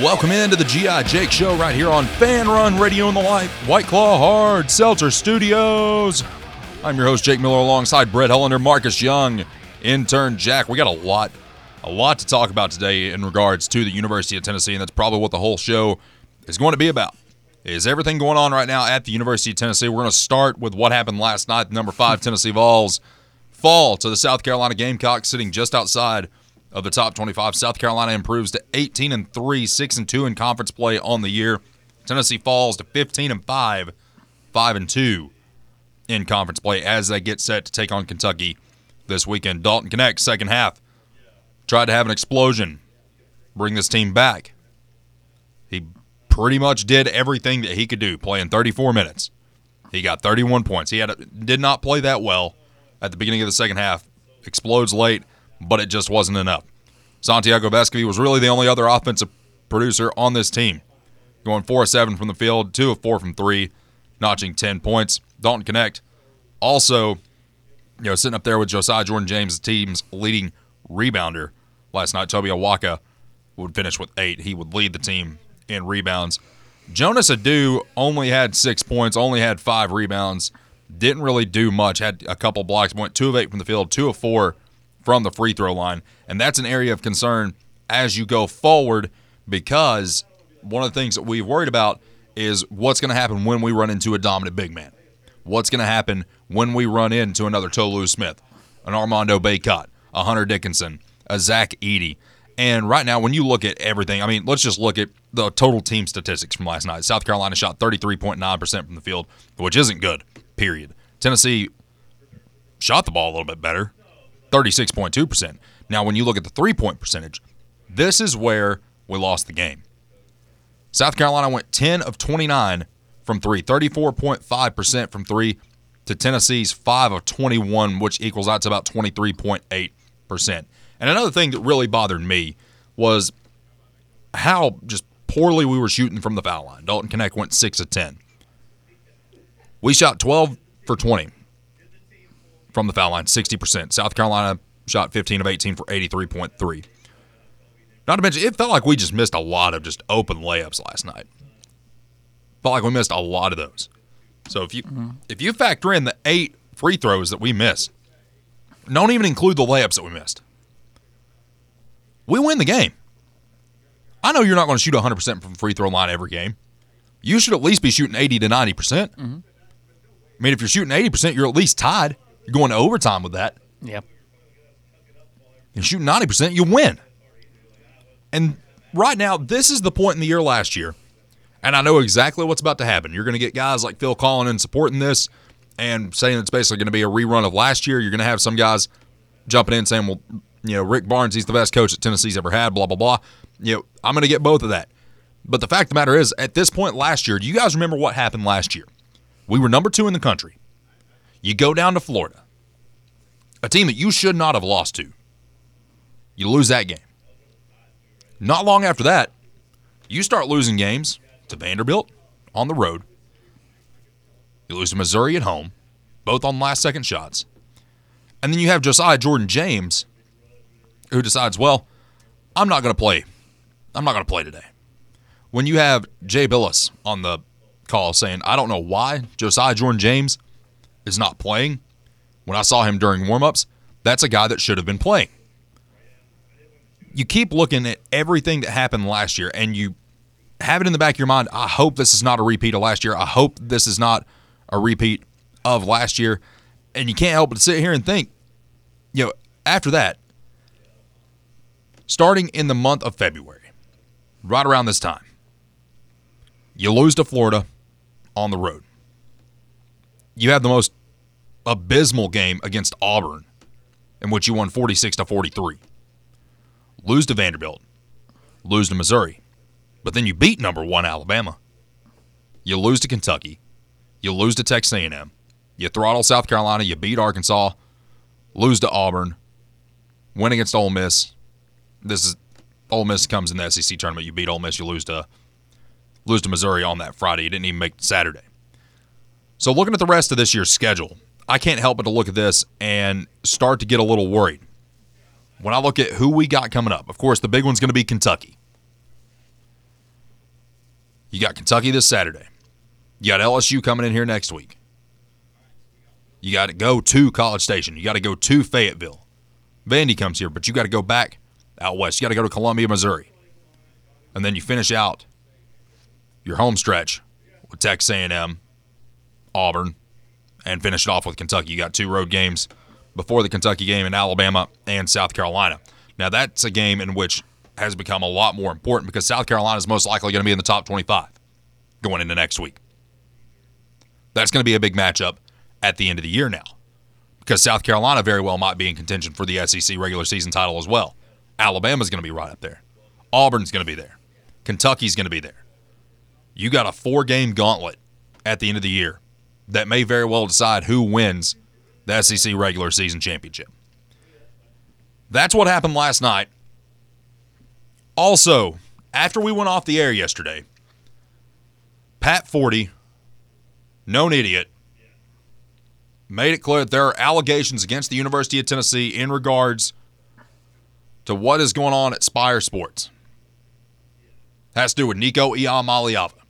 Welcome into the GI Jake Show right here on Fanrun Radio in the Light, White Claw Hard Seltzer Studios. I'm your host Jake Miller alongside Brett Hollander, Marcus Young, intern Jack. We got a lot, a lot to talk about today in regards to the University of Tennessee, and that's probably what the whole show is going to be about. Is everything going on right now at the University of Tennessee? We're going to start with what happened last night. Number five Tennessee Vols fall to the South Carolina Gamecocks, sitting just outside of the top 25. South Carolina improves to 18 and 3, 6 and 2 in conference play on the year. Tennessee falls to 15 and 5, 5 and 2 in conference play as they get set to take on Kentucky this weekend. Dalton Knecht second half, tried to have an explosion, bring this team back. He pretty much did everything that he could do, playing 34 minutes. He got 31 points. He had a, did not play that well at the beginning of the second half. Explodes late, but it just wasn't enough. Santiago Vescovi was really the only other offensive producer on this team, going 4 of 7 from the field, 2 of 4 from 3, notching 10 points. Dalton Knecht also, you know, sitting up there with Josiah Jordan James, the team's leading rebounder last night. Tobe Awaka would finish with eight. He would lead the team in rebounds. Jonas Aidoo only had six points, only had five rebounds, didn't really do much. Had a couple blocks, went two of eight from the field, two of four from the free throw line. And that's an area of concern as you go forward because one of the things that we've worried about is what's going to happen when we run into a dominant big man. What's going to happen when we run into another Tolu Smith, an Armando Bacot, a Hunter Dickinson, a Zach Edey. And right now, when you look at everything, I mean, let's just look at the total team statistics from last night. South Carolina shot 33.9% from the field, which isn't good, period. Tennessee shot the ball a little bit better, 36.2%. Now, when you look at the three point percentage, this is where we lost the game. South Carolina went 10 of 29 from three, 34.5% from three, to Tennessee's 5 of 21, which equals out to about 23.8%. And another thing that really bothered me was how just poorly we were shooting from the foul line. Dalton Knecht went 6 of 10. We shot 12 for 20 from the foul line, 60%. South Carolina shot 15 of 18 for 83.3. Not to mention, it felt like we just missed a lot of just open layups last night. Felt like we missed a lot of those. So if you mm-hmm. if you factor in the eight free throws that we missed, don't even include the layups that we missed, we win the game. I know you're not going to shoot 100% from free throw line every game. You should at least be shooting 80 to 90%. percent mm hmm I mean, if you're shooting 80%, you're at least tied. You're going to overtime with that. Yep. You're shooting 90%, you win. And right now, this is the point in the year last year, and I know exactly what's about to happen. You're going to get guys like Phil calling and supporting this and saying it's basically going to be a rerun of last year. You're going to have some guys jumping in saying, well, you know, Rick Barnes, he's the best coach that Tennessee's ever had, blah, blah, blah. You know, I'm going to get both of that. But the fact of the matter is, at this point last year, do you guys remember what happened last year? We were number two in the country. You go down to Florida, a team that you should not have lost to. You lose that game. Not long after that, you start losing games to Vanderbilt on the road. You lose to Missouri at home, both on last second shots. And then you have Josiah Jordan James, who decides, well, I'm not going to play. I'm not going to play today. When you have Jay Bilas on the call saying, I don't know why Josiah Jordan James is not playing. When I saw him during warmups, that's a guy that should have been playing you keep looking at everything that happened last year and you have it in the back of your mind. I hope this is not a repeat of last year. I hope this is not a repeat of last year. And you can't help but sit here and think, you know, after that, starting in the month of February, right around this time, you lose to Florida on the road. You have the most abysmal game against Auburn, in which you won 46 to 43 lose to Vanderbilt, lose to Missouri, but then you beat number one Alabama. You lose to Kentucky, you lose to Texas A&M, you throttle South Carolina, you beat Arkansas, lose to Auburn, win against Ole Miss. This is Ole Miss comes in the SEC tournament. You beat Ole Miss, you lose to lose to Missouri on that Friday. You didn't even make Saturday. So looking at the rest of this year's schedule, I can't help but to look at this and start to get a little worried when I look at who we got coming up, of course, the big one's going to be Kentucky. You got Kentucky this Saturday. You got LSU coming in here next week. You got to go to College Station. You got to go to Fayetteville. Vandy comes here, but you got to go back out west. You got to go to Columbia, Missouri, and then you finish out your home stretch with Texas A&M, Auburn, and finish it off with Kentucky. You got two road games before the Kentucky game in Alabama and South Carolina. Now that's a game in which has become a lot more important because South Carolina is most likely going to be in the top 25 going into next week. That's going to be a big matchup at the end of the year now because South Carolina very well might be in contention for the SEC regular season title as well. Alabama's going to be right up there. Auburn's going to be there. Kentucky's going to be there. You got a four game gauntlet at the end of the year that may very well decide who wins the SEC regular season championship. That's what happened last night. Also, after we went off the air yesterday, Pat Forde, known idiot, made it clear that there are allegations against the University of Tennessee in regards to what is going on at Spire Sports. Has to do with Nico Iamaleava.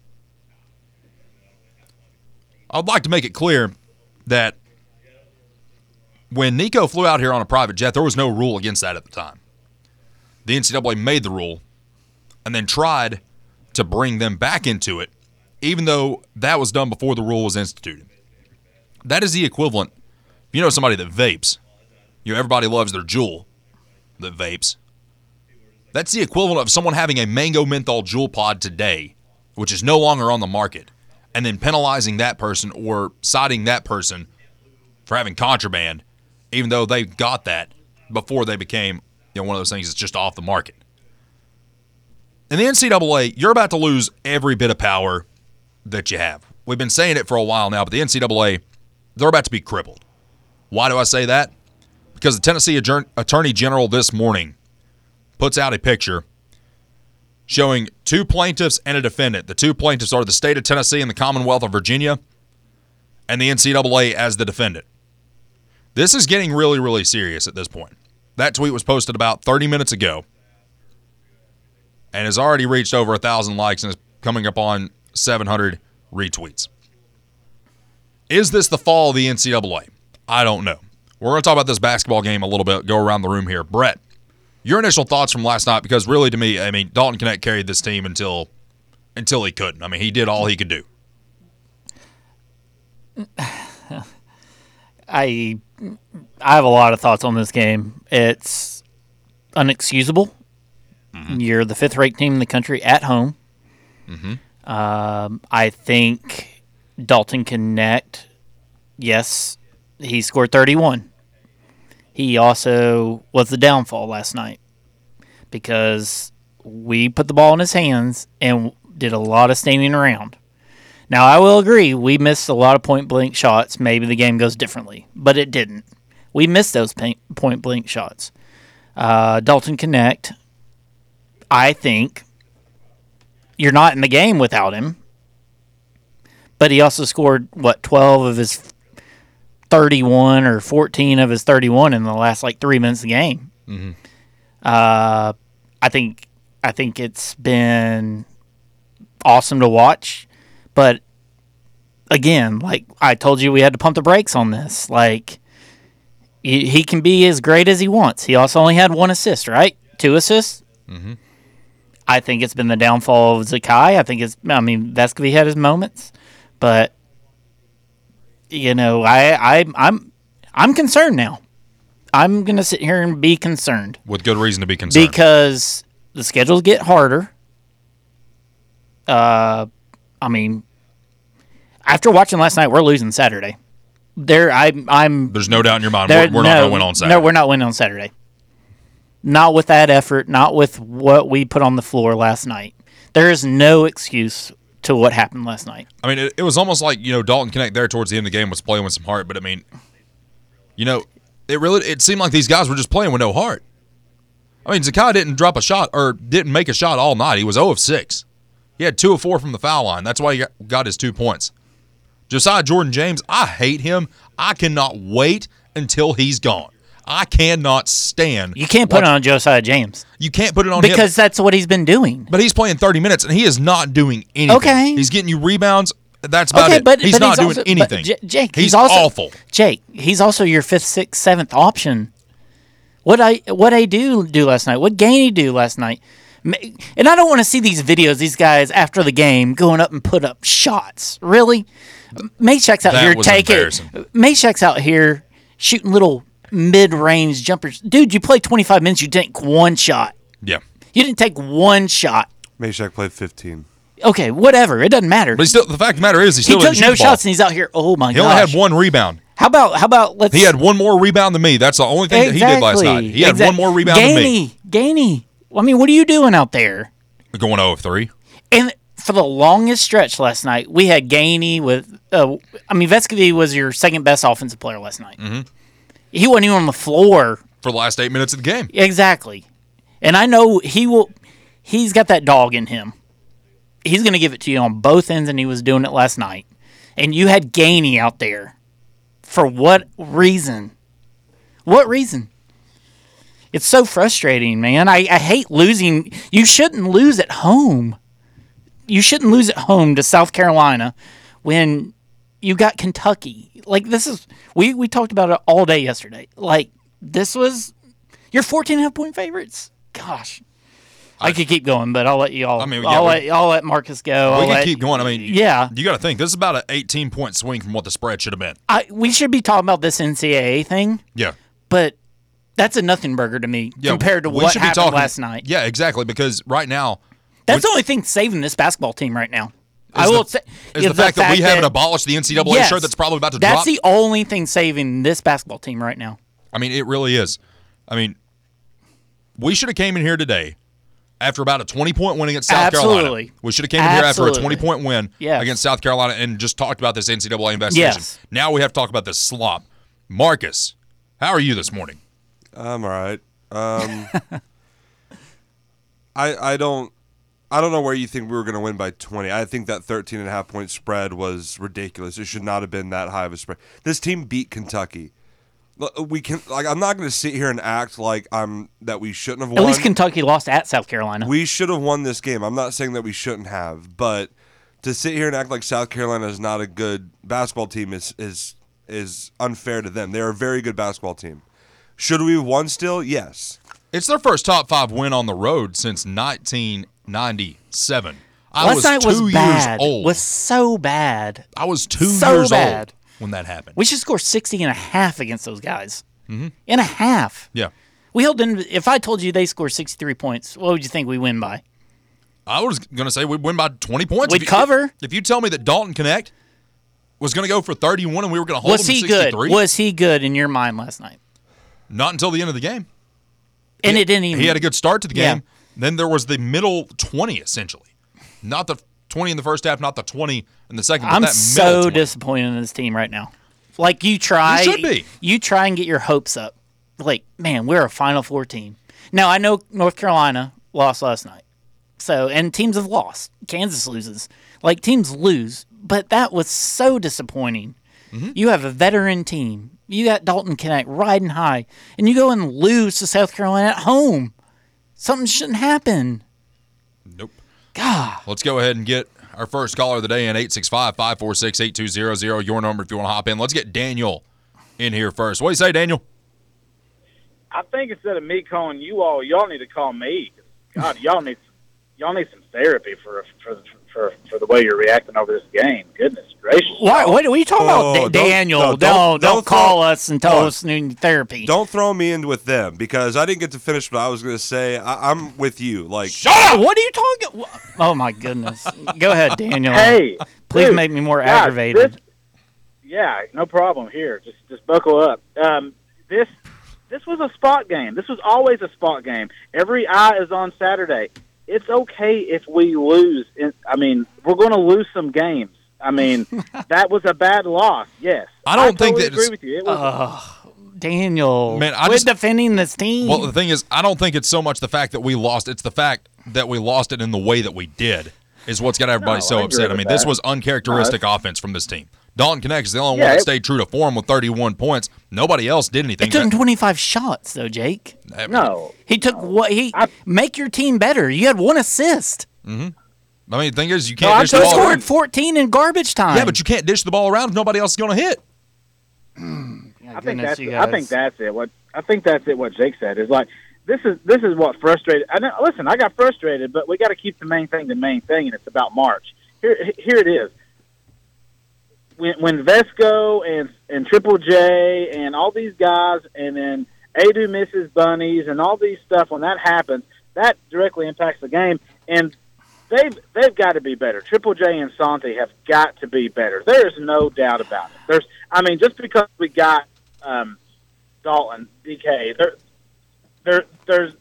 I'd like to make it clear that when Nico flew out here on a private jet, there was no rule against that at the time. The NCAA made the rule and then tried to bring them back into it, even though that was done before the rule was instituted. That is the equivalent. If you know somebody that vapes, you know, everybody loves their Juul that vapes. That's the equivalent of someone having a mango menthol Juul pod today, which is no longer on the market, and then penalizing that person or citing that person for having contraband even though they got that before they became you know one of those things that's just off the market. In the NCAA, you're about to lose every bit of power that you have. We've been saying it for a while now, but the NCAA, they're about to be crippled. Why do I say that? Because the Tennessee Attorney General this morning puts out a picture showing two plaintiffs and a defendant. The two plaintiffs are the state of Tennessee and the Commonwealth of Virginia, and the NCAA as the defendant. This is getting really, really serious at this point. That tweet was posted about 30 minutes ago and has already reached over a 1,000 likes and is coming up on 700 retweets. Is this the fall of the NCAA? I don't know. We're going to talk about this basketball game a little bit, go around the room here. Brett, your initial thoughts from last night, because really to me, I mean, Dalton Knecht carried this team until until he couldn't. I mean, he did all he could do. I I have a lot of thoughts on this game. It's unexcusable. Mm-hmm. You're the fifth ranked team in the country at home. Mm-hmm. Um, I think Dalton Knecht, Yes, he scored 31. He also was the downfall last night because we put the ball in his hands and did a lot of standing around. Now, I will agree, we missed a lot of point blank shots. Maybe the game goes differently, but it didn't. We missed those point blank shots. Uh, Dalton Knecht, I think you're not in the game without him, but he also scored, what, 12 of his 31 or 14 of his 31 in the last like three minutes of the game. Mm-hmm. Uh, I think I think it's been awesome to watch. But again, like I told you, we had to pump the brakes on this. Like he, he can be as great as he wants. He also only had one assist, right? Two assists. Mm-hmm. I think it's been the downfall of Zakai. I think it's. I mean, Vescovi had his moments, but you know, I, I I'm I'm concerned now. I'm gonna sit here and be concerned with good reason to be concerned because the schedules get harder. Uh, I mean, after watching last night, we're losing Saturday. There, I, I'm. There's no doubt in your mind we're, we're no, not going to win on Saturday. No, we're not winning on Saturday. Not with that effort. Not with what we put on the floor last night. There is no excuse to what happened last night. I mean, it, it was almost like you know Dalton Knecht there towards the end of the game was playing with some heart, but I mean, you know, it really it seemed like these guys were just playing with no heart. I mean, Zakai didn't drop a shot or didn't make a shot all night. He was 0 of 6. He had two of four from the foul line. That's why he got his two points. Josiah Jordan James, I hate him. I cannot wait until he's gone. I cannot stand. You can't put it on Josiah James You can't put it on him. because that's what he's been doing. But he's playing 30 minutes and he is not doing anything. Okay. He's getting you rebounds. That's about okay, it. but he's but not he's doing also, anything. J- Jake, he's, he's, also awful. Jake, he's also your fifth, sixth, seventh option. What I what I do do last night? What Gainey do last night? And I don't want to see these videos. These guys after the game going up and put up shots. Really, Mashack's out That here taking. Mashack's out here shooting little mid-range jumpers. Dude, you played 25 minutes. You didn't take one shot. Yeah. You didn't take one shot. Mashack played 15. Okay, whatever. It doesn't matter. But he still, the fact of the matter is, he he took didn't no the shots and he's out here. Oh my god! He god! only had one rebound. How about how about let's He had one more rebound than me. That's the only thing that he did last night. He had Exactly. one more rebound than me. Gainey, Gainey. I mean, what are you doing out there? Going 0 of 3. And for the longest stretch last night, we had Gainey with. Uh, I mean, Vescovi was your second best offensive player last night. Mm-hmm. He wasn't even on the floor. for the last eight minutes of the game. Exactly. And I know he will. He's got that dog in him. He's going to give it to you on both ends, and he was doing it last night. And you had Gainey out there. For what reason? What reason? It's so frustrating, man. I, I hate losing. You shouldn't lose at home. You shouldn't lose at home to South Carolina when you got Kentucky. Like this is we we talked about it all day yesterday. Like this was your 14 and a half point favorites. Gosh. I, could keep going, but I'll let you all. I mean, yeah, I'll, we- let, I'll let Marcus go. we I'll can let- keep going. I mean, yeah, you got to think this is about an 18 point swing from what the spread should have been. I, we should be talking about this NCAA thing, Yeah. but that's a nothing burger to me Yeah, compared to what happened talking- last night. Yeah, exactly. Because right now, That's the only thing saving this basketball team right now. I will the, say is the, fact, that we haven't abolished the NCAA Yes. shirt that's probably about to That's drop. That's the only thing saving this basketball team right now. I mean, it really is. I mean, we should have came in here today after about a 20 point win against South Carolina. We should have came in here after a 20 point win Yes. against South Carolina and just talked about this NCAA investigation. Yes. Now we have to talk about this slop. Marcus, how are you this morning? I'm all right. Um, I I don't I don't know where you think we were going to win by 20. I think that 13 and a half point spread was ridiculous. It should not have been that high of a spread. This team beat Kentucky. Uh, we can like I'm not going to sit here and act like I'm that we shouldn't have At least Kentucky lost at South Carolina. we should have won this game. I'm not saying that we shouldn't have, but to sit here and act like South Carolina is not a good basketball team is is is unfair to them. They're a very good basketball team. Should we have won still? Yes. It's their first top five win on the road since 1997. I last was night two was years bad. old. Was so bad. I was two so years bad. old when that happened. We should score 60 and a half against those guys. Mm-hmm. And a half. yeah. We held in. If I told you they scored 63 points, what would you think we win by? I was going to say we'd win by 20 points. We'd If you- cover. If you tell me that Dalton Knecht was going to go for 31 and we were going to hold Was him he good? Was he good in your mind last night? not until the end of the game. And it didn't even. He had a good start to the Yeah. Then there was the middle 20, essentially. Not the 20 in the first half, not the 20 in the second. But I'm so disappointed in this team right now. Like you try, You should be. You try and get your hopes up. Like, man, we're a Final Four team. Now I know North Carolina lost last night, so and teams have lost. Kansas loses. Like teams lose, but that was so disappointing. Mm-hmm. You have a veteran team. You got Dalton Knecht riding high, and you go and lose to South Carolina at home. Something shouldn't happen. Nope. God, Let's go ahead and get our first caller of the day in 865 546 8200. Your number if you want to hop in. Let's get Daniel in here first. What do you say, Daniel? I think instead of me calling you all, y'all need to call me. God, y'all need y'all need some therapy for for for for for the way you're reacting over this game. Goodness gracious! Why, what are you talking Oh, about, don't- Da- Daniel? no, don't, don't- don't, don't call throw- us and tell Oh. us new therapy. Don't throw me in with them because I didn't get to finish what I was going to say. I, I'm with you. Like Shut up! What are you talking? Oh my goodness! Go ahead, Daniel. Hey, please dude, make me more God, aggravated. this- yeah, no problem. Here, just just buckle up. Um, this this was a spot game. This was always a spot game. Every eye is on Saturday. It's okay if we lose. I mean, we're going to lose some games. I mean, that was a bad loss. Yes, I don't think totally that agree with you. It was Daniel, Man, I quit just- defending this team. Well, the thing is, I don't think it's so much the fact that we lost. It's the fact that we lost it in the way that we did is what's got everybody No, so I upset. I with mean, this was uncharacteristic offense from this team. Dalton Knecht is the only Yeah, one that it- stayed true to form with 31 points. Nobody else did anything. He took 25 shots though, Jake. No, He took what he I- make your team better. You had one assist. Mm-hmm. I mean, the thing is, you can't I dish the He ball told around. scored 14 in garbage time. Yeah, but you can't dish the ball around if nobody else is going to hit. Hmm. I think that's I think that's it. What I think that's it. What Jake said is like this is this is what frustrated. I know, listen, I got frustrated, but we got to keep the main thing the main thing, and it's about March. Here, here it is. When when Vesco and and Triple J and all these guys, and then Aidoo misses bunnies and all these stuff. When that happens, that directly impacts the game, and they've they've got to be better. Triple J and Santi have got to be better. There's no doubt about it. There's, I mean, just because we got um, Dalton, DK, there, there, there's,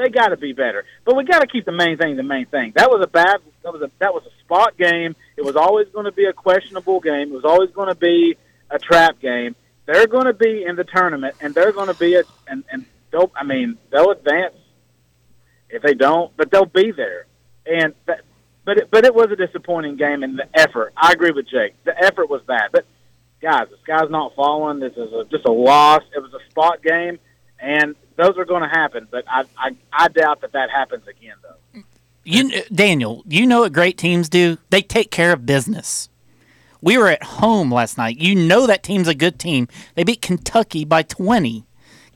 they got to be better. But we got to keep the main thing the main thing. That was a bad, that was a that was a spot game. It was always going to be a questionable game. It was always going to be a trap game. They're going to be in the tournament, and they're going to be a, and and they'll, I mean, they'll advance if they don't, but they'll be there. And that, but it, but it was a disappointing game in the effort. I agree with Jake. The effort was bad, but guys, the sky's not falling. This is a, just a loss. It was a spot game, and those are going to happen. But I, I I doubt that that happens again, though. You, Daniel, you know what great teams do? They take care of business. We were at home last night. You know that team's a good team. They beat Kentucky by 20.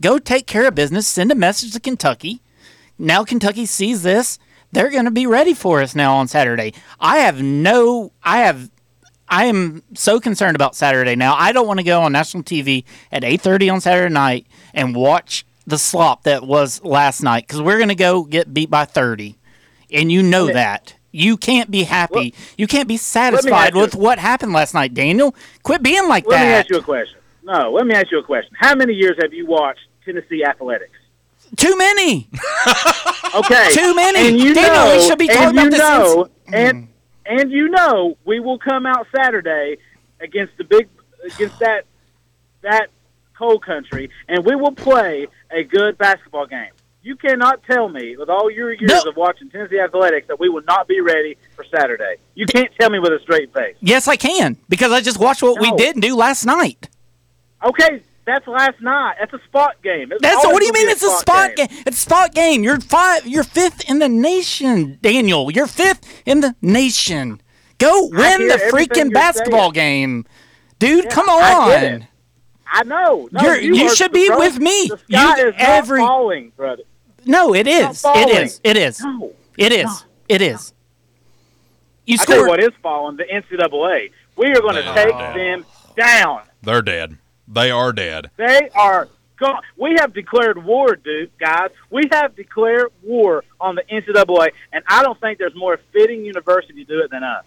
Go take care of business. Send a message to Kentucky. Now Kentucky sees this. They're going to be ready for us now on Saturday. I have no, I have, I am so concerned about Saturday now. I don't want to go on national TV at 8:30 on Saturday night and watch the slop that was last night because we're going to go get beat by 30 and you know that. You can't be happy. you can't be satisfied you- with what happened last night, Daniel. Quit being like that. Let me ask you a question. No, let me ask you a question. How many years have you watched Tennessee athletics? Too many. Okay, Too many. And you Daniel, know, we should be talking and you about this know, since- and and you know, we will come out Saturday against the big against that that cold country, and we will play a good basketball game. You cannot tell me, with all your years No. of watching Tennessee athletics, that we will not be ready for Saturday. You can't tell me with a straight face. Yes, I can because I just watched what we didn't do last night. Okay, that's last night. That's a spot game. It's That's what do you mean? It's a spot game. It's a spot game. You're five. You're fifth in the nation, Daniel. You're fifth in the nation. Go win the freaking basketball saying. game, dude. come on. I get it. I know. No, You're- you are- should be bro, with me. The sky You- is every- not falling, brother. No, it not is. It falling. is. It is. No. It is. It is. You I tell you what is falling, the NCAA. We are going to They take dead. them down. They're dead. They are dead. They are gone. We have declared war, dude, guys. We have declared war on the NCAA, and I don't think there's more fitting university to do it than us.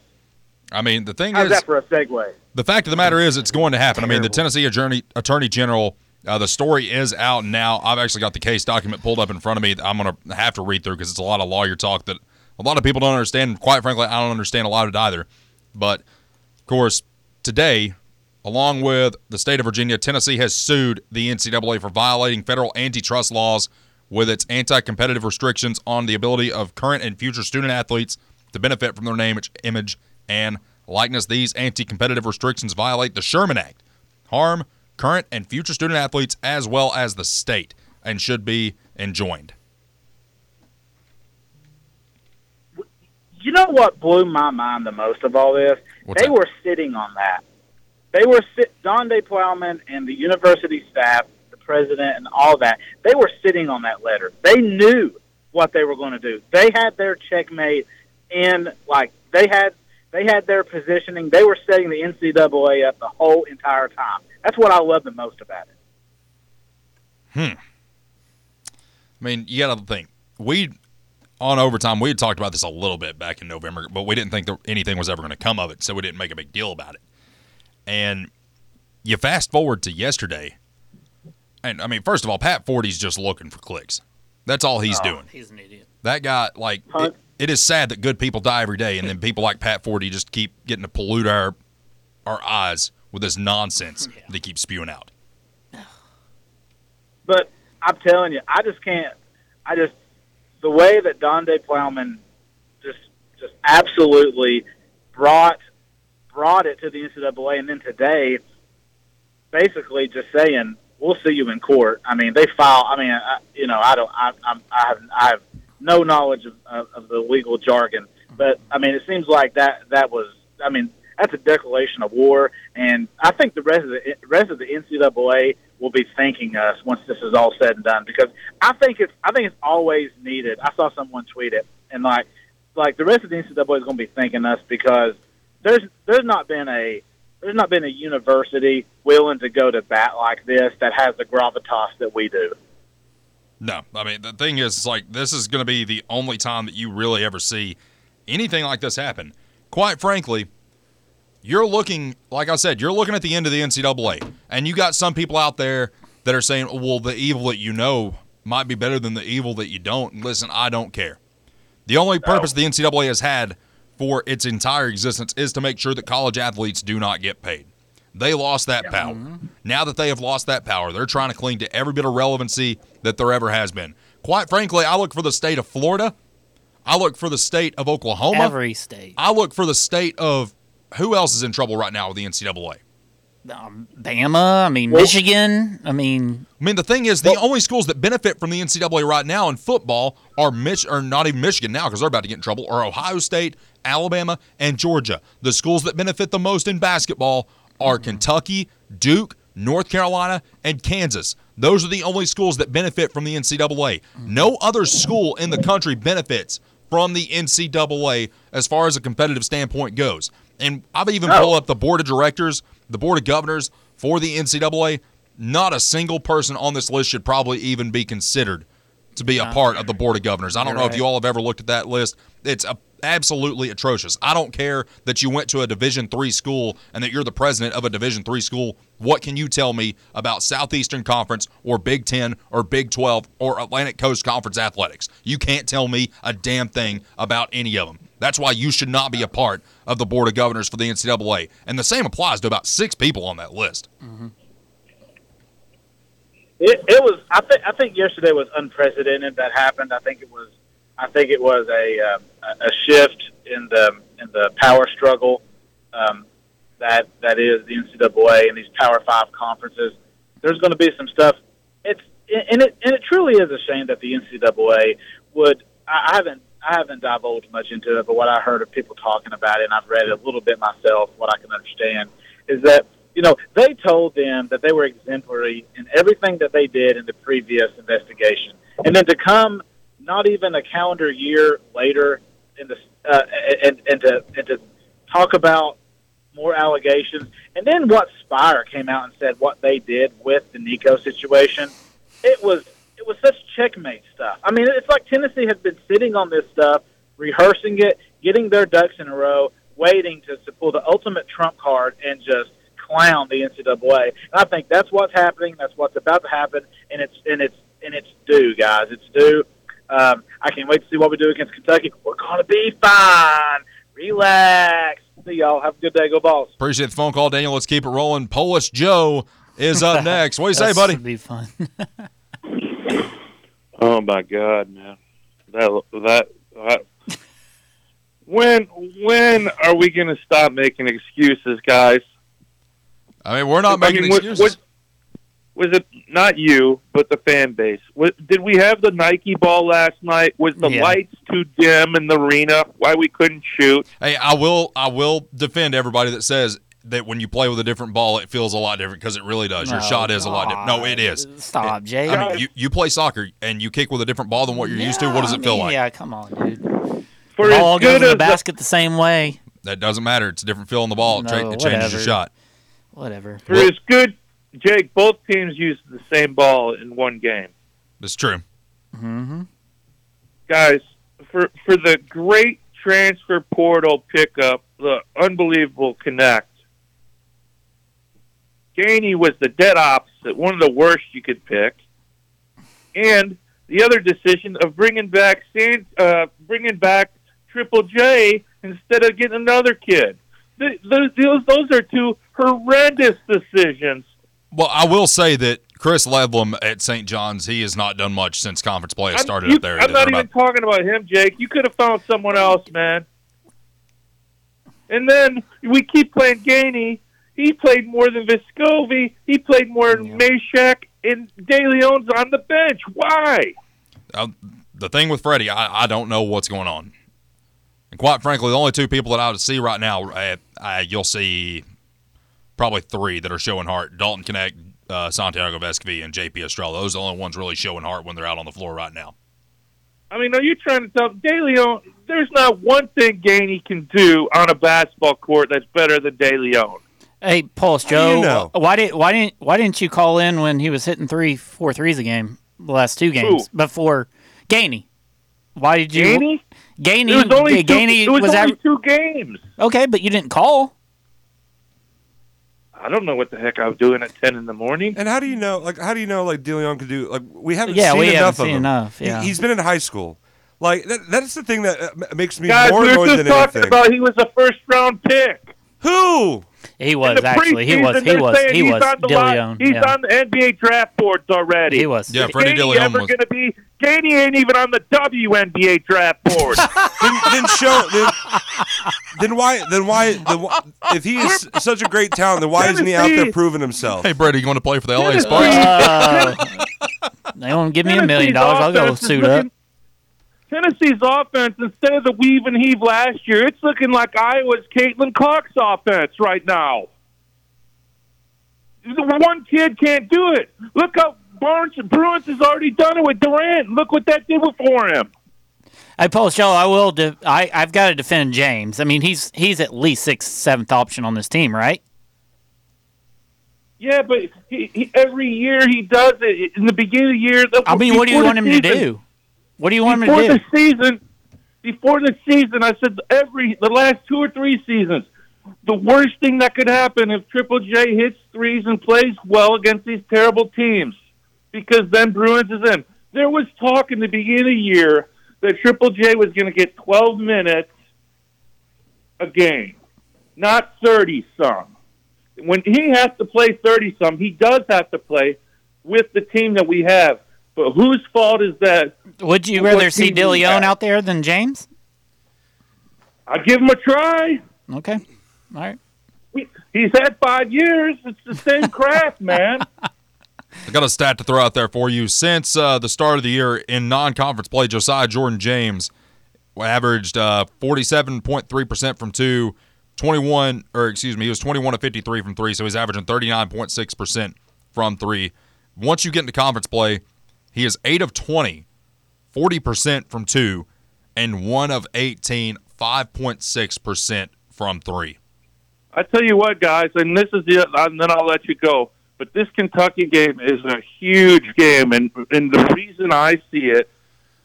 I mean, the thing How's is, that for a segue? The fact of the matter is, it's going to happen. I mean, the Tennessee Attorney, Attorney General, uh, the story is out now. I've actually got the case document pulled up in front of me. that I'm going to have to read through because it's a lot of lawyer talk that a lot of people don't understand. Quite frankly, I don't understand a lot of it either. But, of course, today, along with the state of Virginia, Tennessee has sued the NCAA for violating federal antitrust laws with its anti competitive restrictions on the ability of current and future student athletes to benefit from their name, image, and likeness. These anti competitive restrictions violate the Sherman Act, harm current and future student athletes as well as the state, and should be enjoined. You know what blew my mind the most of all this? What's they that? were sitting on that. They were sit Donde Plowman and the university staff, the president, and all that. They were sitting on that letter. They knew what they were going to do. They had their checkmate in like they had they had their positioning. They were setting the NCAA up the whole entire time. That's what I love the most about it. Hmm. I mean, you got to think. We on overtime, we had talked about this a little bit back in November, but we didn't think that anything was ever going to come of it, so we didn't make a big deal about it. And you fast forward to yesterday, and I mean, first of all, Pat Forde's just looking for clicks. That's all he's doing. He's an idiot. That guy, like, it, Hunt. It is sad that good people die every day, and then people like Pat Forde just keep getting to pollute our our eyes with this nonsense they keep spewing out. But I'm telling you, I just can't. I just the way that Donde Plowman just just absolutely brought brought it to the NCAA, and then today, basically just saying, "We'll see you in court." I mean, they file. I mean, I, you know, I don't. I, I'm, I have. I have no knowledge of, of, of the legal jargon, but I mean, it seems like that. That was. I mean, that's a declaration of war, and I think the rest of the rest of the NCAA will be thanking us once this is all said and done because I think it's I think it's always needed. I saw someone tweet it, and like like the rest of the NCAA is going to be thanking us because there's there's not been a there's not been a university willing to go to bat like this that has the gravitas that we do. No, I mean the thing is, it's like this is going to be the only time that you really ever see anything like this happen. Quite frankly, you're looking, like I said, you're looking at the end of the NCAA, and you got some people out there that are saying, "Well, the evil that you know might be better than the evil that you don't." Listen, I don't care. The only purpose the NCAA has had for its entire existence is to make sure that college athletes do not get paid. They lost that power. Now that they have lost that power, they're trying to cling to every bit of relevancy that there ever has been. Quite frankly, I look for the state of Florida. I look for the state of Oklahoma. Every state. I look for the state of who else is in trouble right now with the NCAA. Um, Bama. I mean, Michigan. I mean, I mean, the thing is, the only schools that benefit from the NCAA right now in football are Mich- or not even Michigan now because they're about to get in trouble, are Ohio State, Alabama, and Georgia. The schools that benefit the most in basketball are Kentucky, Duke, North Carolina, and Kansas. Those are the only schools that benefit from the NCAA. No other school in the country benefits from the NCAA as far as a competitive standpoint goes. And I've even pulled up the board of directors, the board of governors for the NCAA. Not a single person on this list should probably even be considered to be a part of the board of governors. I don't know if you all have ever looked at that list. It's a, absolutely atrocious. I don't care that you went to a Division three school and that you're the president of a Division three school. What can you tell me about Southeastern Conference or Big Ten or Big Twelve or Atlantic Coast Conference athletics? You can't tell me a damn thing about any of them. That's why you should not be a part of the board of governors for the NCAA. And the same applies to about six people on that list. Mm-hmm. It, it was. I think. I think yesterday was unprecedented. That happened. I think it was. I think it was a um, a shift in the in the power struggle um, that that is the NCAA and these Power Five conferences. There's going to be some stuff. It's and it and it truly is a shame that the NCAA would. I I haven't I haven't divulged much into it, but what I heard of people talking about it, and I've read it a little bit myself. What I can understand is that you know they told them that they were exemplary in everything that they did in the previous investigation, and then to come not even a calendar year later in the uh, and and to and to talk about more allegations, and then what Spire came out and said what they did with the Nico situation, it was it was such checkmate stuff. I mean, it's like Tennessee has been sitting on this stuff, rehearsing it, getting their ducks in a row, waiting to, to pull the ultimate trump card and just clown the NCAA. And I think that's what's happening. That's what's about to happen, and it's and it's and it's due, guys. It's due. Um, I can't wait to see what we do against Kentucky. We're gonna be fine. Relax. See y'all. Have a good day. Go Vols. Appreciate the phone call, Daniel. Let's keep it rolling. Polish Joe is up next. What do you say, buddy? Be fun. Oh my God, man! That that that. When when are we going to stop making excuses, guys? I mean, we're not I making mean, what- excuses. what- was it not you, but the fan base? What, did we have the Nike ball last night? Was the Yeah. lights too dim in the arena? Why we couldn't shoot? Hey, I will I will defend everybody that says that when you play with a different ball, it feels a lot different because it really does. Your shot is a lot different. No, it is. Stop, Jay. I mean, you, you play soccer and you kick with a different ball than what you're used to. What does it I feel mean, like? Yeah, come on, dude. For Ball as goes good in the as the, basket the same way. That doesn't matter. It's a different feel on the ball. It, No, cha- it changes your shot. Whatever. for as good, Jake. Both teams used the same ball in one game. That's true. hmm guys, for for the great transfer portal pickup, the unbelievable Knecht. Gainey was the dead opposite, one of the worst you could pick, and the other decision of bringing back San, uh, bringing back Triple J instead of getting another kid. Th- Those those those are two horrendous decisions. Well, I will say that Chris Ledlum at St. John's, he has not done much since conference play has I'm- started you- up there. I'm not even talking about him, Jake. You could have found someone else, man. And then we keep playing Gainey. He played more than Vescovi. He played more than Mashack. And De Leon's on the bench. Why? Uh, the thing with Freddie, I, I don't know what's going on. And quite frankly, the only two people that I would see right now, uh, uh, you'll see probably three that are showing heart: Dalton Knecht, uh, Santiago Vescovi, and JP Estrella. Those are the only ones really showing heart when they're out on the floor right now. I mean, are you trying to tell Dilione there's not one thing Gainey can do on a basketball court that's better than Dilione? Hey, Pulse do Joe, you know? why did why didn't why didn't you call in when he was hitting three four threes a game the last two games before Gainey? Why did you Gainey? Gainey It was only two, Gainey it was, was only aver- two games. okay, but you didn't call. I don't know what the heck I was doing at ten in the morning. And how do you know? Like, how do you know? Like, Dilione could do. Like, we haven't Yeah, seen we haven't enough of seen him. enough, He- yeah. he's been in high school. Like, that, that's the thing that uh, m- makes me Guys, more we were annoyed just than talking anything. about he was a first round pick. Who? He was the actually. He was. He they're was. saying He he's was. on the line. He's yeah. on the NBA draft boards already. He was. Yeah, Freddie Gainey Dilione ever was. going to be? Gainey ain't even on the WNBA draft board. then, then show. Then, then why? Then why? Then why if he is such a great talent, then why isn't he out there proving himself? Hey, Brady, you want to play for the LA Tennessee- Sparks? Uh, they won't give me a million dollars. I'll go suit up. Tennessee's offense, instead of the weave and heave last year, it's looking like Iowa's Caitlin Clark's offense right now. The one kid can't do it. Look how Barnes Bruins has already done it with Durant. Look what that did for him. Hey, Paul Joe, I will. De- I I've got to defend James. I mean, he's he's at least sixth, seventh option on this team, right? Yeah, but he, he, every year he does it. In the beginning of the year, the, I mean, what do you want him to do? What do you want before to do? the season, before the season, I said every the last two or three seasons, the worst thing that could happen if Triple J hits threes and plays well against these terrible teams, because then Bruins is in. There was talk in the beginning of the year that Triple J was going to get 12 minutes a game, not 30 some. When he has to play 30 some, he does have to play with the team that we have. But whose fault is that Would you rather see team Dilione out there than James? I'd give him a try. Okay, all right. He- He's had five years. It's the same craft, man. I got a stat to throw out there for you. Since uh, the start of the year in non-conference play, Josiah Jordan James averaged uh, 47.3% from two, 21 or excuse me, he was 21 to 53 from three, so he's averaging 39.6% from three. Once you get into conference play, he is 8 of 20, 40% from two, and 1 of 18, 5.6% from three. I tell you what, guys, and this is the, and then I'll let you go. But this Kentucky game is a huge game, and and the reason I see it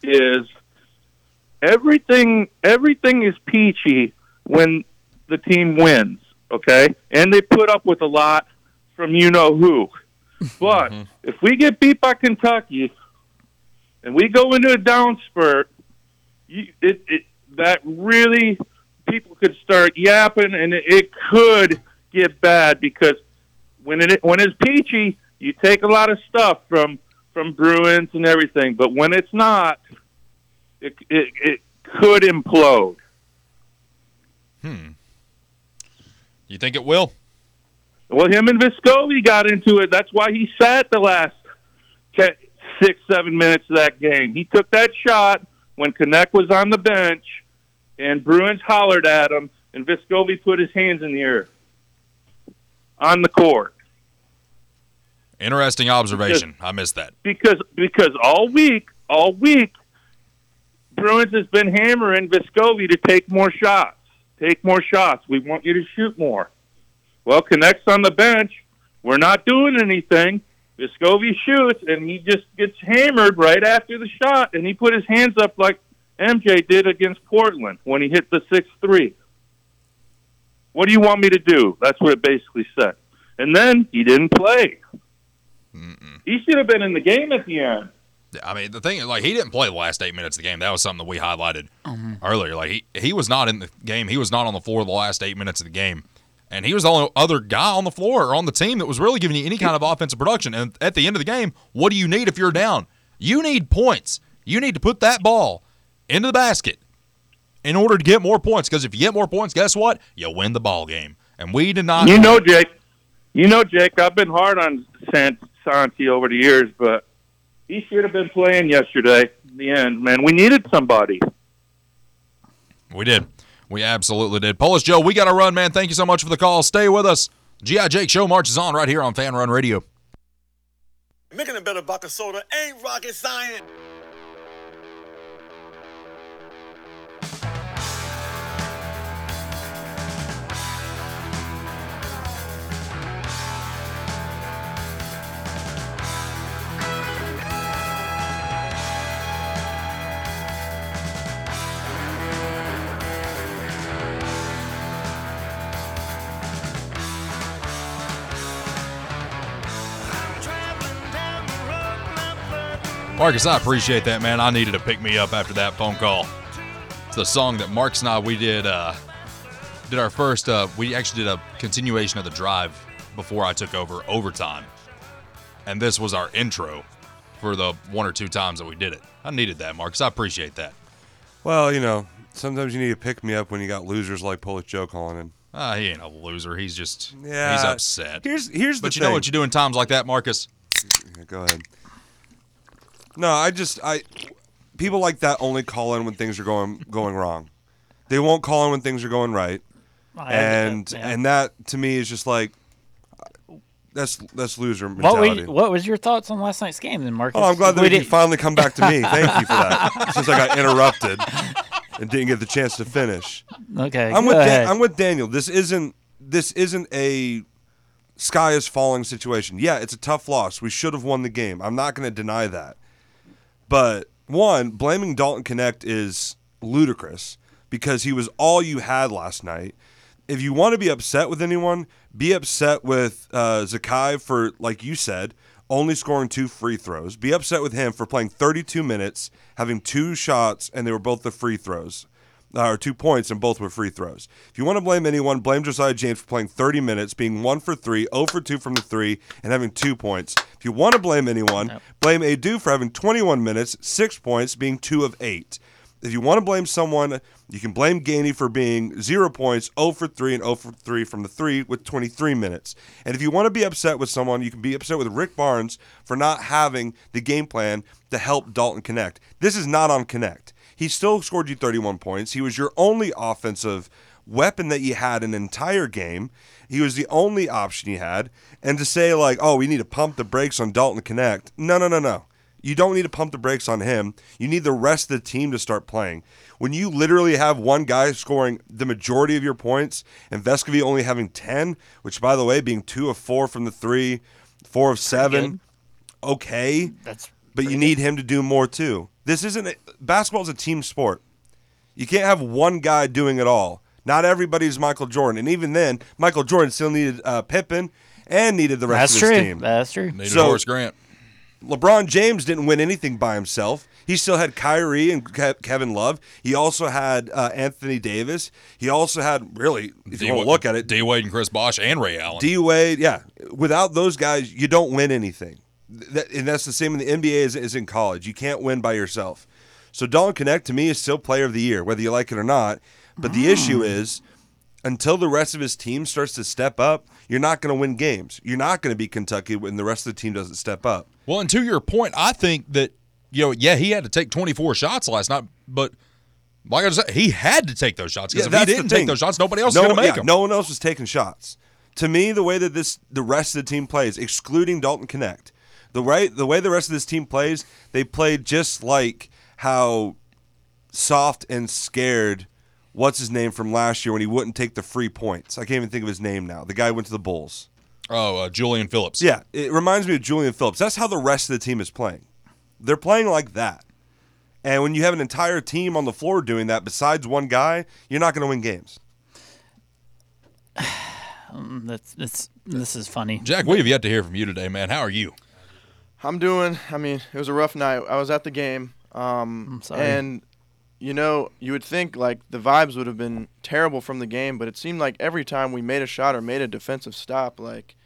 is everything everything is peachy when the team wins, okay, and they put up with a lot from you know who. But mm-hmm. if we get beat by Kentucky and we go into a down spurt, you, it, it that really people could start yapping, and it, it could get bad because when it when it's peachy, you take a lot of stuff from from Bruins and everything, but when it's not, it it, it could implode. Hmm. You think it will? Well, him and Vescovi got into it. That's why he sat the last te- six, seven minutes of that game. He took that shot when Knecht was on the bench, and Bruins hollered at him, and Vescovi put his hands in the air on the court Interesting observation. I missed that. because because all week, all week, Bruins has been hammering Vescovi to take more shots. Take more shots. We want you to shoot more. Well, Knecht's on the bench. We're not doing anything. Vescovi shoots, and he just gets hammered right after the shot, and he put his hands up like MJ did against Portland when he hit the 6 3. What do you want me to do? That's what it basically said. And then he didn't play. He should have been in the game at the end. I mean, the thing is, like, he didn't play the last eight minutes of the game. That was something that we highlighted Mm-hmm. earlier. Like, he, he was not in the game. He was not on the floor the last eight minutes of the game. And he was the only other guy on the floor or on the team that was really giving you any kind of offensive production. And at the end of the game, what do you need if you're down? You need points. You need to put that ball into the basket. in order to get more points. Because if you get more points, guess what? You win the ball game. And we did not. You know, Jake. You know, Jake. I've been hard on Sant- Santi over the years, but he should have been playing yesterday. In the end, man, we needed somebody. We did. We absolutely did. Polish Joe, we got to run, man. Thank you so much for the call. Stay with us. GI Jake Show marches on right here on Fanrun Radio. Making a better vodka soda ain't rocket science. Marcus, I appreciate that, man. I needed to pick me up after that phone call. It's the song that Marcus and I we did uh did our first uh we actually did a continuation of the drive before I took over overtime. And this was our intro for the one or two times that we did it. I needed that, Marcus. I appreciate that. Well, you know, sometimes you need to pick me up when you got losers like Polish Joe calling in. Ah, he ain't a loser. He's just Yeah, he's upset. Here's here's the but you thing. know what you do in times like that, Marcus? Yeah, Go ahead. No, I just I people like that only call in when things are going going wrong. They won't call in when things are going right, I- and and that to me is just like that's that's loser what, mentality. were, what was your thoughts on last night's game then, Marcus? Oh, I'm glad that We we, did- finally come back to me. Thank you for that. Since I got interrupted and didn't get the chance to finish. Okay, I'm go with ahead. Dan- I'm with Daniel. This isn't this isn't a sky is falling situation. Yeah, it's a tough loss. We should have won the game. I'm not going to deny that. But one, blaming Dalton Knecht is ludicrous because he was all you had last night. If you want to be upset with anyone, be upset with uh, Zakai for, like you said, only scoring two free throws. Be upset with him for playing 32 minutes, having two shots, and they were both the free throws Uh, or two points, and both were free throws. If you want to blame anyone, blame Josiah James for playing 30 minutes, being one for three, 0 for two from the three, and having two points. If you want to blame anyone, blame Aidoo for having 21 minutes, six points, being two of eight. If you want to blame someone, you can blame Gainey for being zero points, 0 for 3, and 0 for 3 from the 3 with 23 minutes. And if you want to be upset with someone, you can be upset with Rick Barnes for not having the game plan to help Dalton Knecht. This is not on Knecht. He still scored you 31 points. He was your only offensive weapon that you had an entire game. He was the only option you had. And to say, like, oh, we need to pump the brakes on Dalton Knecht, no, no, no, no. You don't need to pump the brakes on him. You need the rest of the team to start playing. When you literally have one guy scoring the majority of your points and Vescovi only having 10, which, by the way, being two of four from the three, four of seven, okay That's but you need him to do more too. This isn't a, basketball is a team sport. You can't have one guy doing it all. Not everybody's Michael Jordan, and even then, Michael Jordan still needed uh, Pippen and needed the rest that's of his true. team. That's true. Needed So- Horace Grant. LeBron James didn't win anything by himself. He still had Kyrie and Ke- Kevin Love. He also had uh, Anthony Davis. He also had really, if you want to look at it, D Wade and Chris Bosh and Ray Allen. D Wade, yeah. Without those guys, you don't win anything. That, and that's the same in the NBA as, as in college. You can't win by yourself. So Dalton Knecht to me is still player of the year, whether you like it or not. But the issue mm. is until the rest of his team starts to step up, you're not going to win games. You're not going to be Kentucky when the rest of the team doesn't step up. Well, and to your point, I think that you know, yeah, he had to take 24 shots last night, but like I said, he had to take those shots because Yeah, if he didn't take those shots, nobody else no, is going to make yeah, them. No one else was taking shots. To me, the way that this the rest of the team plays, excluding Dalton Knecht, the right the way the rest of this team plays, they played just like how soft and scared. What's his name from last year when he wouldn't take the free points? I can't even think of his name now. The guy went to the Bulls. Oh, uh, Julian Phillips. Yeah, it reminds me of Julian Phillips. That's how the rest of the team is playing. They're playing like that. And when you have an entire team on the floor doing that, besides one guy, you're not going to win games. That's that's this is funny. Jack, we have yet to hear from you today, man. How are you? I'm doing. I mean, it was a rough night. I was at the game. Um, I'm sorry. And you know, you would think like the vibes would have been terrible from the game, but it seemed like every time we made a shot or made a defensive stop, like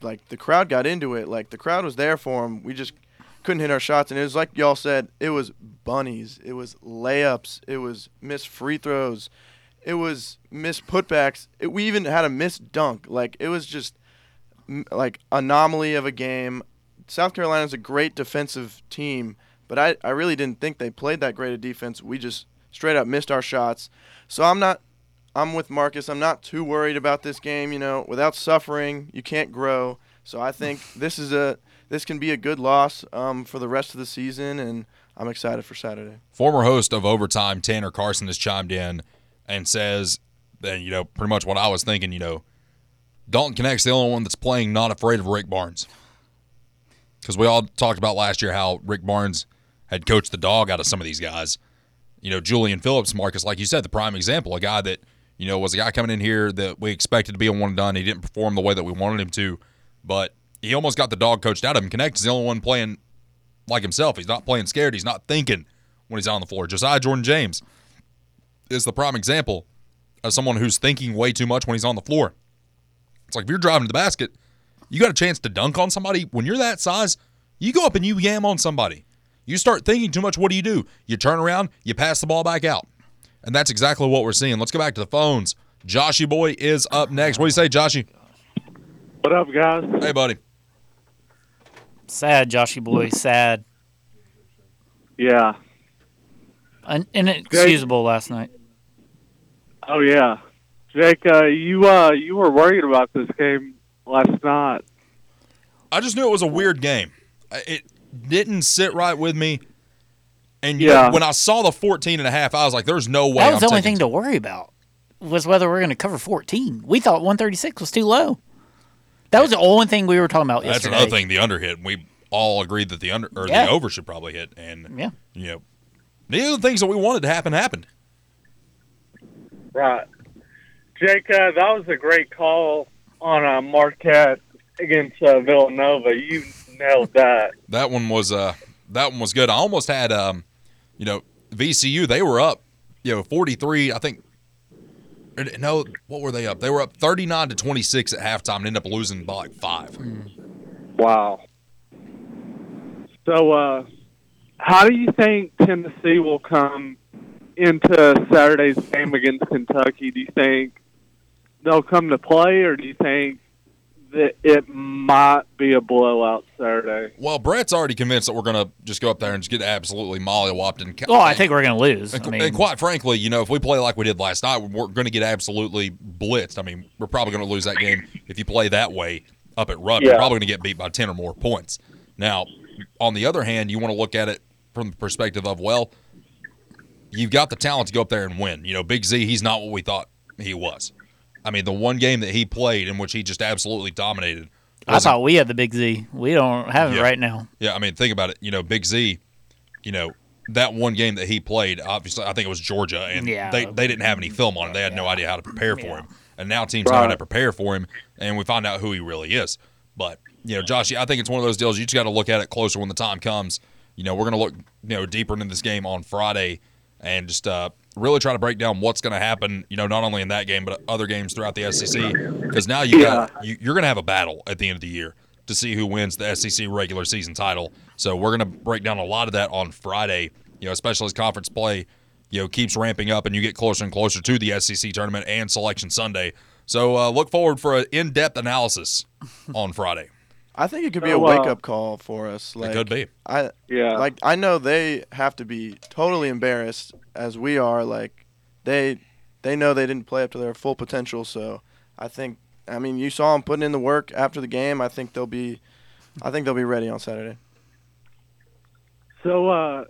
like the crowd got into it. Like the crowd was there for him. We just couldn't hit our shots, and it was like y'all said, it was bunnies, it was layups, it was missed free throws, it was missed putbacks. It, we even had a missed dunk. Like it was just m- like anomaly of a game. South Carolina's a great defensive team, but I, I really didn't think they played that great a defense. We just straight up missed our shots. So I'm not I'm with Marcus. I'm not too worried about this game, you know. Without suffering, you can't grow. So I think this is a this can be a good loss um, for the rest of the season and I'm excited for Saturday. Former host of Overtime, Tanner Carson, has chimed in and says, and you know, pretty much what I was thinking, you know, Dalton Knecht's the only one that's playing not afraid of Rick Barnes. Because we all talked about last year how Rick Barnes had coached the dog out of some of these guys. You know, Julian Phillips, Marcus, like you said, the prime example, a guy that, you know, was a guy coming in here that we expected to be a one and done. He didn't perform the way that we wanted him to, but he almost got the dog coached out of him. Knecht is the only one playing like himself. He's not playing scared. He's not thinking when he's on the floor. Josiah Jordan James is the prime example of someone who's thinking way too much when he's on the floor. It's like if you're driving to the basket, you got a chance to dunk on somebody. When you're that size, you go up and you yam on somebody. You start thinking too much. What do you do? You turn around, you pass the ball back out. And that's exactly what we're seeing. Let's go back to the phones. Joshy Boy is up next. What do you say, Joshy? What up, guys? Hey, buddy. Sad, Joshy boy. Sad. Yeah. Un- inexcusable last night. Oh yeah, Jake. Uh, you uh, you were worried about this game last night. I just knew it was a weird game. It didn't sit right with me. And Yeah. when I saw the 14 and a half, I was like, there's no way That was I'm the only thing to worry about was whether we're going to cover 14. We thought 136 was too low. That was the only thing we were talking about That's yesterday. another thing. The under hit. We all agreed that the under or Yeah. the over should probably hit, and Yeah. you know, the other things that we wanted to happen happened. Right, Jake. Uh, that was a great call on uh, Marquette against uh, Villanova. You nailed that. That one was uh that one was good. I almost had um, you know, VCU. They were up, you know, 43. I think. No, what were they up? They were up 39 to 26 at halftime and ended up losing by like five. Wow. So, uh, how do you think Tennessee will come into Saturday's game against Kentucky? Do you think they'll come to play, or do you think that it might be a blowout Saturday? Well, Brett's already convinced that we're going to just go up there and just get absolutely mollywopped. And Oh, I think we're going to lose. I And, mean, and quite frankly, you know, if we play like we did last night, we're going to get absolutely blitzed. I mean, we're probably going to lose that game if you play that way up at Rupp. You're probably going to get beat by 10 or more points. Now, on the other hand, you want to look at it from the perspective of, well, you've got the talent to go up there and win. You know, Big Z, he's not what we thought he was. I mean, the one game that he played in which he just absolutely dominated. I wasn't- thought we had the big Z. We don't have it right now. Yeah, I mean, think about it. You know, Big Z, you know, that one game that he played, obviously, I think it was Georgia, and Yeah. they, they didn't have any film on it. They had no idea how to prepare for Yeah. him. And now teams know how to prepare for him, and we find out who he really is. But, you know, Josh, I think it's one of those deals you just got to look at it closer when the time comes. You know, we're going to look, you know, deeper into this game on Friday and just uh, really try to break down what's going to happen, you know, not only in that game, but other games throughout the SEC. Because now you got, you, you're going to have a battle at the end of the year to see who wins the SEC regular season title. So we're going to break down a lot of that on Friday, you know, especially as conference play, you know, keeps ramping up and you get closer and closer to the SEC tournament and Selection Sunday. So uh, look forward for an in-depth analysis on Friday. I think it could be a wake uh, up call for us. Like, it could be. I Yeah. like I know they have to be totally embarrassed as we are. Like they they know they didn't play up to their full potential. So I think I mean you saw them putting in the work after the game. I think they'll be I think they'll be ready on Saturday. So, uh,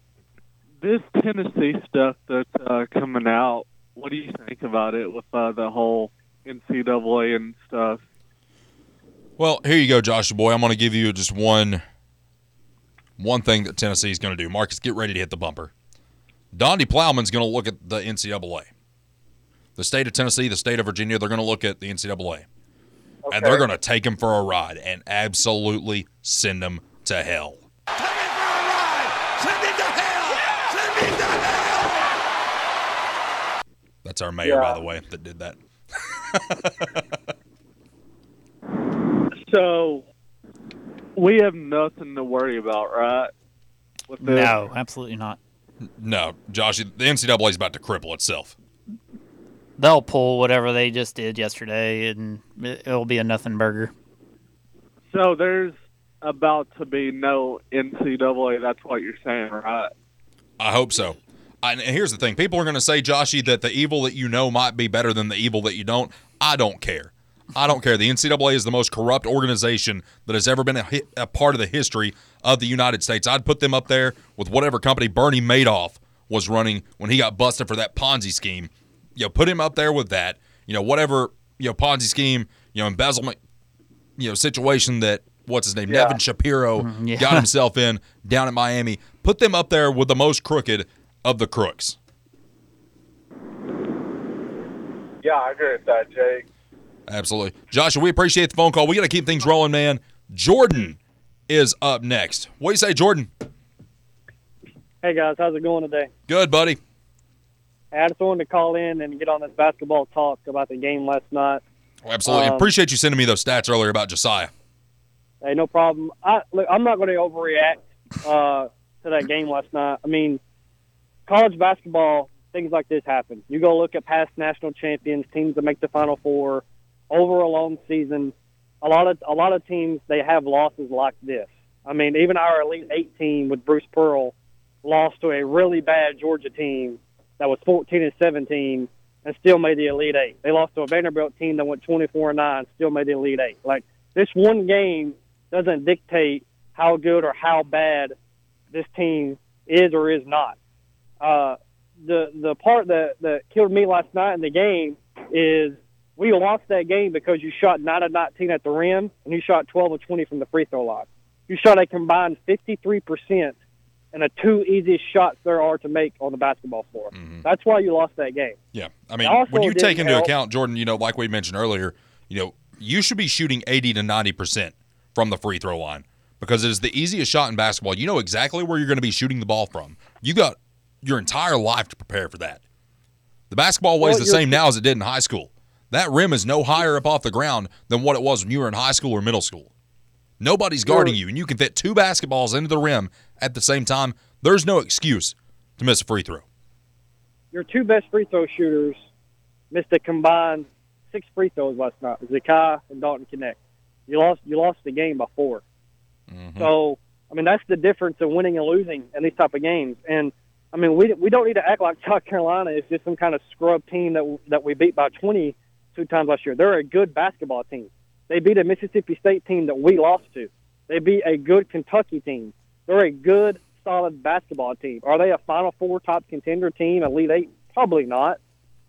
this Tennessee stuff that's uh, coming out, what do you think about it with uh, the whole NCAA and stuff? Well, here you go, Joshua boy. I'm going to give you just one one thing that Tennessee is going to do. Marcus, get ready to hit the bumper. Donde Plowman's going to look at the NCAA. The state of Tennessee, the state of Virginia, they're going to look at the NCAA. And they're going to take him for a ride and absolutely send him to hell. That's our mayor, by the way, that did that. So, we have nothing to worry about, right? No, absolutely not. No, Josh, the NCAA is about to cripple itself. They'll pull whatever they just did yesterday, and it- it'll be a nothing burger. So there's about to be no NCAA. That's what you're saying, right? I hope so. And here's the thing: people are going to say, Joshy, that the evil that you know might be better than the evil that you don't. I don't care. I don't care. The NCAA is the most corrupt organization that has ever been a, hi- a part of the history of the United States. I'd put them up there with whatever company Bernie Madoff was running when he got busted for that Ponzi scheme. You know, put him up there with that. You know, whatever you know Ponzi scheme, you know, embezzlement, you know, situation that what's his name, Yeah. Nevin Shapiro Mhm, yeah. got himself in down at Miami. Put them up there with the most crooked of the crooks. Yeah, I agree with that, Jake. Absolutely. Joshua, we appreciate the phone call. We got to keep things rolling, man. Jordan is up next. What do you say, Jordan? Hey guys, how's it going today? Good, buddy. I just wanted to call in and get on this basketball talk about the game last night. Absolutely. Um, appreciate you sending me those stats earlier about Josiah. Hey, no problem. I look, I'm not going to overreact uh, to that game last night. I mean, college basketball, things like this happen. You go look at past national champions, teams that make the Final Four over a long season. A lot of a lot of teams they have losses like this. I mean, even our Elite Eight team with Bruce Pearl lost to a really bad Georgia team that was 14 and 17 and still made the Elite Eight. They lost to a Vanderbilt team that went 24 and 9, still made the Elite Eight. Like this one game doesn't dictate how good or how bad this team is or is not. Uh, the the part that that killed me last night in the game is we lost that game because you shot 9 of 19 at the rim and you shot 12 of 20 from the free throw line. You shot a combined 53 percent and the two easiest shots there are to make on the basketball floor. Mm-hmm. That's why you lost that game. Yeah. I mean, Also when you take into help- account, Jordan, you know, like we mentioned earlier, you know, you should be shooting 80 to 90% from the free throw line because it is the easiest shot in basketball. You know exactly where you're going to be shooting the ball from. You got your entire life to prepare for that. The basketball weighs Well, the same now as it did in high school. That rim is no higher up off the ground than what it was when you were in high school or middle school. Nobody's guarding you, and you can fit two basketballs into the rim at the same time. There's no excuse to miss a free throw. your two best free throw shooters missed a combined six free throws last night. Zakai and Dalton Knecht. You lost you lost the game by 4 mm-hmm. So I mean that's the difference of winning and losing in these type of games. And I mean we we don't need to act like South Carolina is just some kind of scrub team that that we beat by 20 two times last year. They're a good basketball team. They beat a Mississippi State team that we lost to. They beat a good Kentucky team. They're a good, solid basketball team. Are they a Final Four top contender team, Elite Eight? Probably not.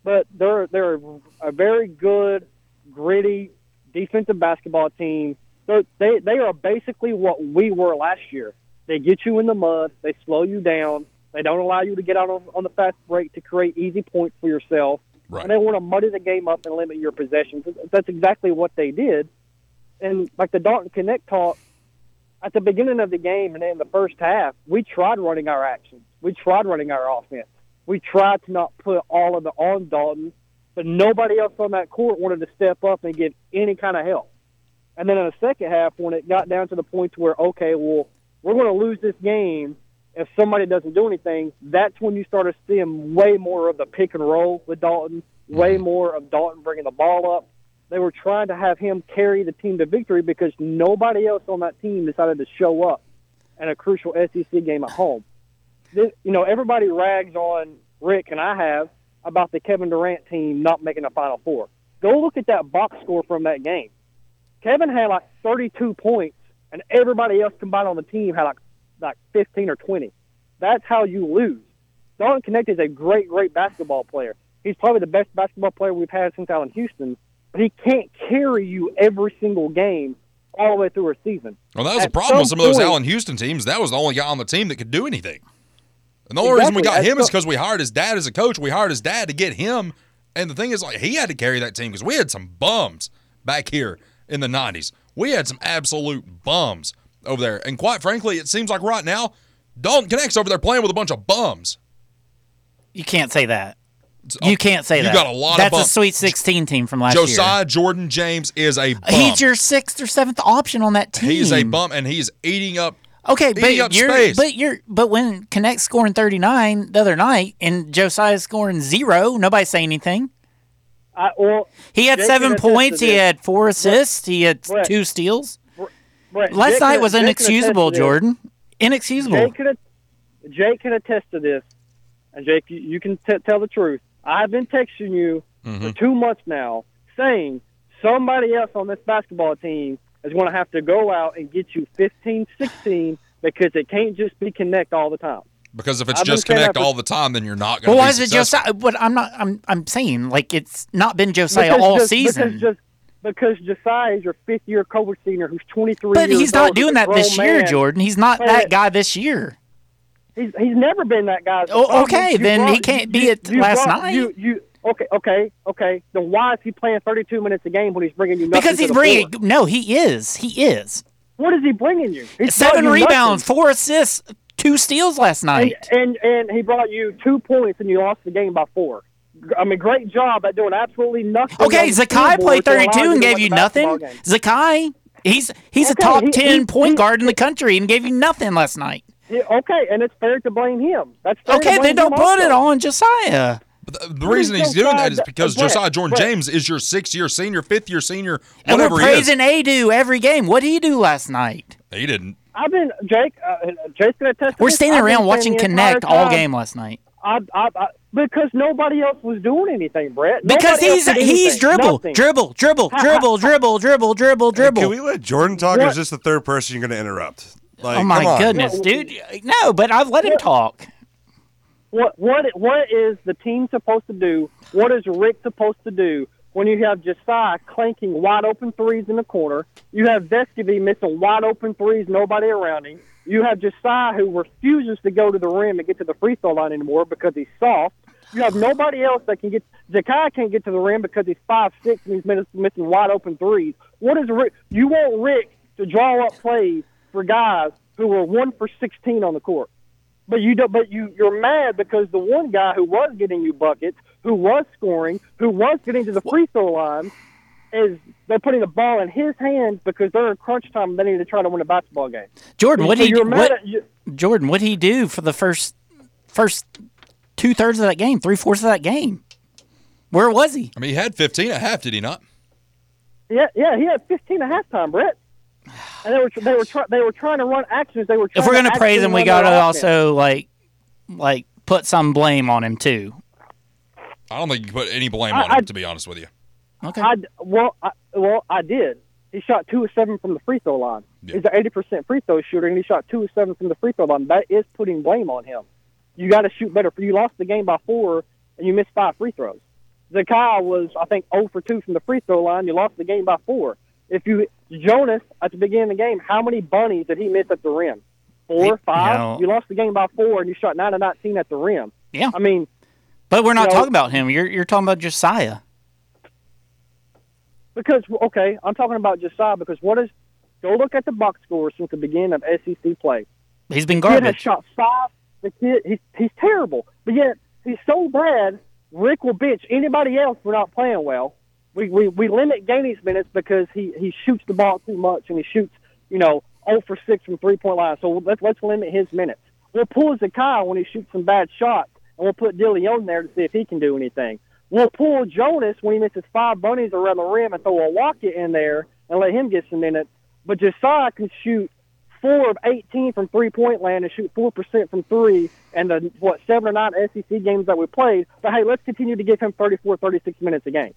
But they're they're a very good, gritty defensive basketball team. They're, they they are basically what we were last year. They get you in the mud. They slow you down. They don't allow you to get out on, on the fast break to create easy points for yourself. Right. And they want to muddy the game up and limit your possessions. That's exactly what they did. And like the Dalton Knecht talk, at the beginning of the game and in the first half, we tried running our actions. We tried running our offense. We tried to not put all of it on Dalton, but nobody else on that court wanted to step up and give any kind of help. And then in the second half, when it got down to the point to where, okay, well, we're going to lose this game if somebody doesn't do anything, that's when you started seeing way more of the pick and roll with Dalton, way mm-hmm. more of Dalton bringing the ball up. They were trying to have him carry the team to victory because nobody else on that team decided to show up in a crucial SEC game at home. This, you know, everybody rags on Rick, and I have, about the Kevin Durant team not making the Final Four. Go look at that box score from that game. Kevin had like 32 points, and everybody else combined on the team had like like 15 or 20. That's how you lose. Dalton Knecht is a great, great basketball player. He's probably the best basketball player we've had since Allan Houston, but he can't carry you every single game all the way through a season. Well, that was At the problem with some some of those Allan Houston teams. That was the only guy on the team that could do anything. And the only reason we got Exactly. him is because we hired his dad as a coach. We hired his dad to get him. And the thing is, like, he had to carry that team because we had some bums back here in the 90s. We had some absolute bums over there. And quite frankly, it seems like right now, Dalton Knecht's over there playing with a bunch of bums. You can't say that. It's- You can't say you that. got a lot of That's bums. a Sweet 16 team from last year. Josiah Jordan James is a bum. He's your sixth or seventh option on that team. He's a bum, and he's eating up Okay, Eating but up you're space. but you're but when Knecht scoring 39 the other night and Josiah scoring zero, nobody say anything. I, well, He had Jake seven can attest to points. He had four assists. He had Brett. two steals. Brett, Last Jake night can- was Jake inexcusable, attest to this. Jordan. Inexcusable. Jake can, at- Jake can attest to this, and Jake, you, you can t- tell the truth. I've been texting you Mm-hmm. for two months now, saying somebody else on this basketball team is going to have to go out and get you 15, 16 because it can't just be Knecht all the time. Because if it's I've just Knecht all the time, then you're not But going to why be is it successful. Josiah? But I'm not. I'm. I'm saying like it's not been Josiah Because all just- season. Because just because Josiah is your fifth year COVID senior who's 23 but he's not old, doing that this year, man. Jordan. He's not that guy this year. He's he's never been that guy. Oh, okay, you then he can't be you- it you last brought- night. You you okay okay okay. Then why is he playing 32 minutes a game when he's bringing you nothing? Because he's bringing. floor? No, he is. He is. What is he bringing you? He's Seven rebounds, nothing. four assists, two steals last night. and, and and he brought you two points and you lost the game by four. I mean, great job at doing absolutely nothing. Okay, Zakai played 32 and gave you nothing. game. Zakai, he's he's a top he- 10 he- point he- guard in the country and gave you nothing last night. Yeah, okay, and it's fair to blame him. That's fair Okay, blame then don't him put it on Josiah. But the, the reason he's doing that is because Brett, Josiah Jordan Brett. James is your sixth year senior, fifth year senior, And we're whatever he is. praising Aidoo every game. What did he do last night? He didn't. I've been Jake. Uh, Jake's gonna test. We're standing around watching Knecht all game last night. I, I, I, because nobody else was doing anything, Brett. Because Nobody he's did he's dribble, Nothing. dribble, dribble, Ha- ha- dribble, dribble, dribble, dribble, dribble. Can we let Jordan talk, or What? is this the third person you're going to interrupt? Like, oh my come on. goodness, dude! No, but I've let him talk. What what what is the team supposed to do? What is Rick supposed to do when you have Josiah clanking wide open threes in the corner? You have Vescovi missing wide open threes, nobody around him. You have Josiah who refuses to go to the rim and get to the free throw line anymore because he's soft. You have nobody else that can get. Zakai can't get to the rim because he's five six and he's missing wide open threes. What is Rick? You want Rick to draw up plays for guys who were one for sixteen on the court. But you don't. But you you're mad because the one guy who was getting you buckets, who was scoring, who was getting to the free throw line, is they're putting the ball in his hands because they're in crunch time. and They need to try to win a basketball game. Jordan, what So did he what, at you, Jordan? What he do for the first first two thirds of that game, three fourths of that game? Where was he? I mean, he had 15 at half, did he not? Yeah, yeah. He had 15 at halftime, Brett. And they were they were try, they were trying to run actions. They were. Trying If we're gonna praise him, we gotta also like like put some blame on him too. I don't think you can put any blame I- on him, I- to be honest with you. Okay. I well, I, well, I did. He shot two of seven from the free throw line. Yeah. He's an eighty percent free throw shooter, and he shot two of seven from the free throw line. That is putting blame on him. You got to shoot better. You lost the game by four, and you missed five free throws. Zakai was, I think, zero for two from the free throw line. You lost the game by four. If you Jonas at the beginning of the game, how many bunnies did he miss at the rim? Four, He- five. no. You lost the game by four, and you shot nine of nineteen at the rim. Yeah. I mean, But we're not You know- talking about him. You're you're talking about Josiah. Because okay, I'm talking about Josiah because what is go look at the box scores since the beginning of SEC play. He's been Kid has garbage. shot five. The kid he's he's terrible, but yet he's so bad. Rick will bench anybody else for not playing well. We we, we limit Gainey's minutes because he he shoots the ball too much and he shoots you know 0 for six from three point line. So let's let's limit his minutes. We'll pull Zakai when he shoots some bad shots, and we'll put Dilione there to see if he can do anything. We'll pull Jonas when he misses five bunnies around the rim and throw Awaka in there and let him get some minutes. But Josiah can shoot four of 18 from three point land and shoot 4% from three and the, what, seven or nine SEC games that we played. But hey, let's continue to give him 34, 36 minutes a game.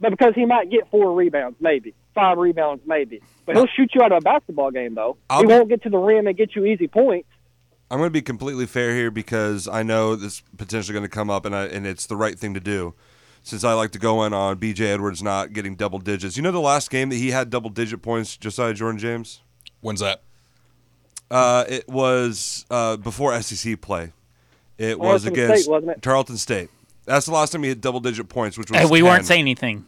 But because he might get four rebounds, maybe, five rebounds, maybe. But he'll shoot you out of a basketball game, though. I'll he won't get to the rim and get you easy points. I'm going to be completely fair here because I know this is potentially going to come up, and I, and it's the right thing to do. Since I like to go in on B.J. Edwards not getting double digits. You know the last game that he had double digit points, Josiah Jordan James. When's that? Uh, it was uh, before SEC play. It was Tarleton against State, wasn't it? Tarleton State. That's the last time he hit double digit points, which was Hey, we 10, weren't saying anything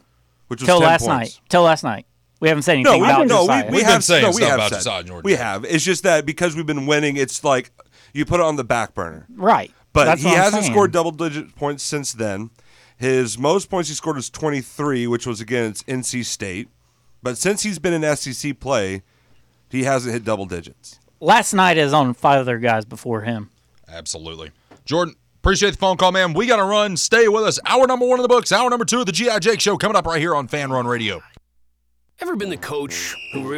which was till 10 last points. night. Till last night, we haven't said No, anything we, about no, Josiah. we, we We've have been saying no, we stuff have about said. Josiah Jordan We have. It's just that because we've been winning, it's like you put it on the back burner. right. But That's he what I'm hasn't saying. scored double digit points since then. His most points he scored was 23, which was against NC State. But since he's been in SEC play, he hasn't hit double digits. Last night is on five other guys before him. Absolutely. Jordan, appreciate the phone call, man. We got to run. Stay with us. Hour number one of the books, hour number two of the G.I. Jake Show coming up right here on Fanrun Radio. Ever been the coach who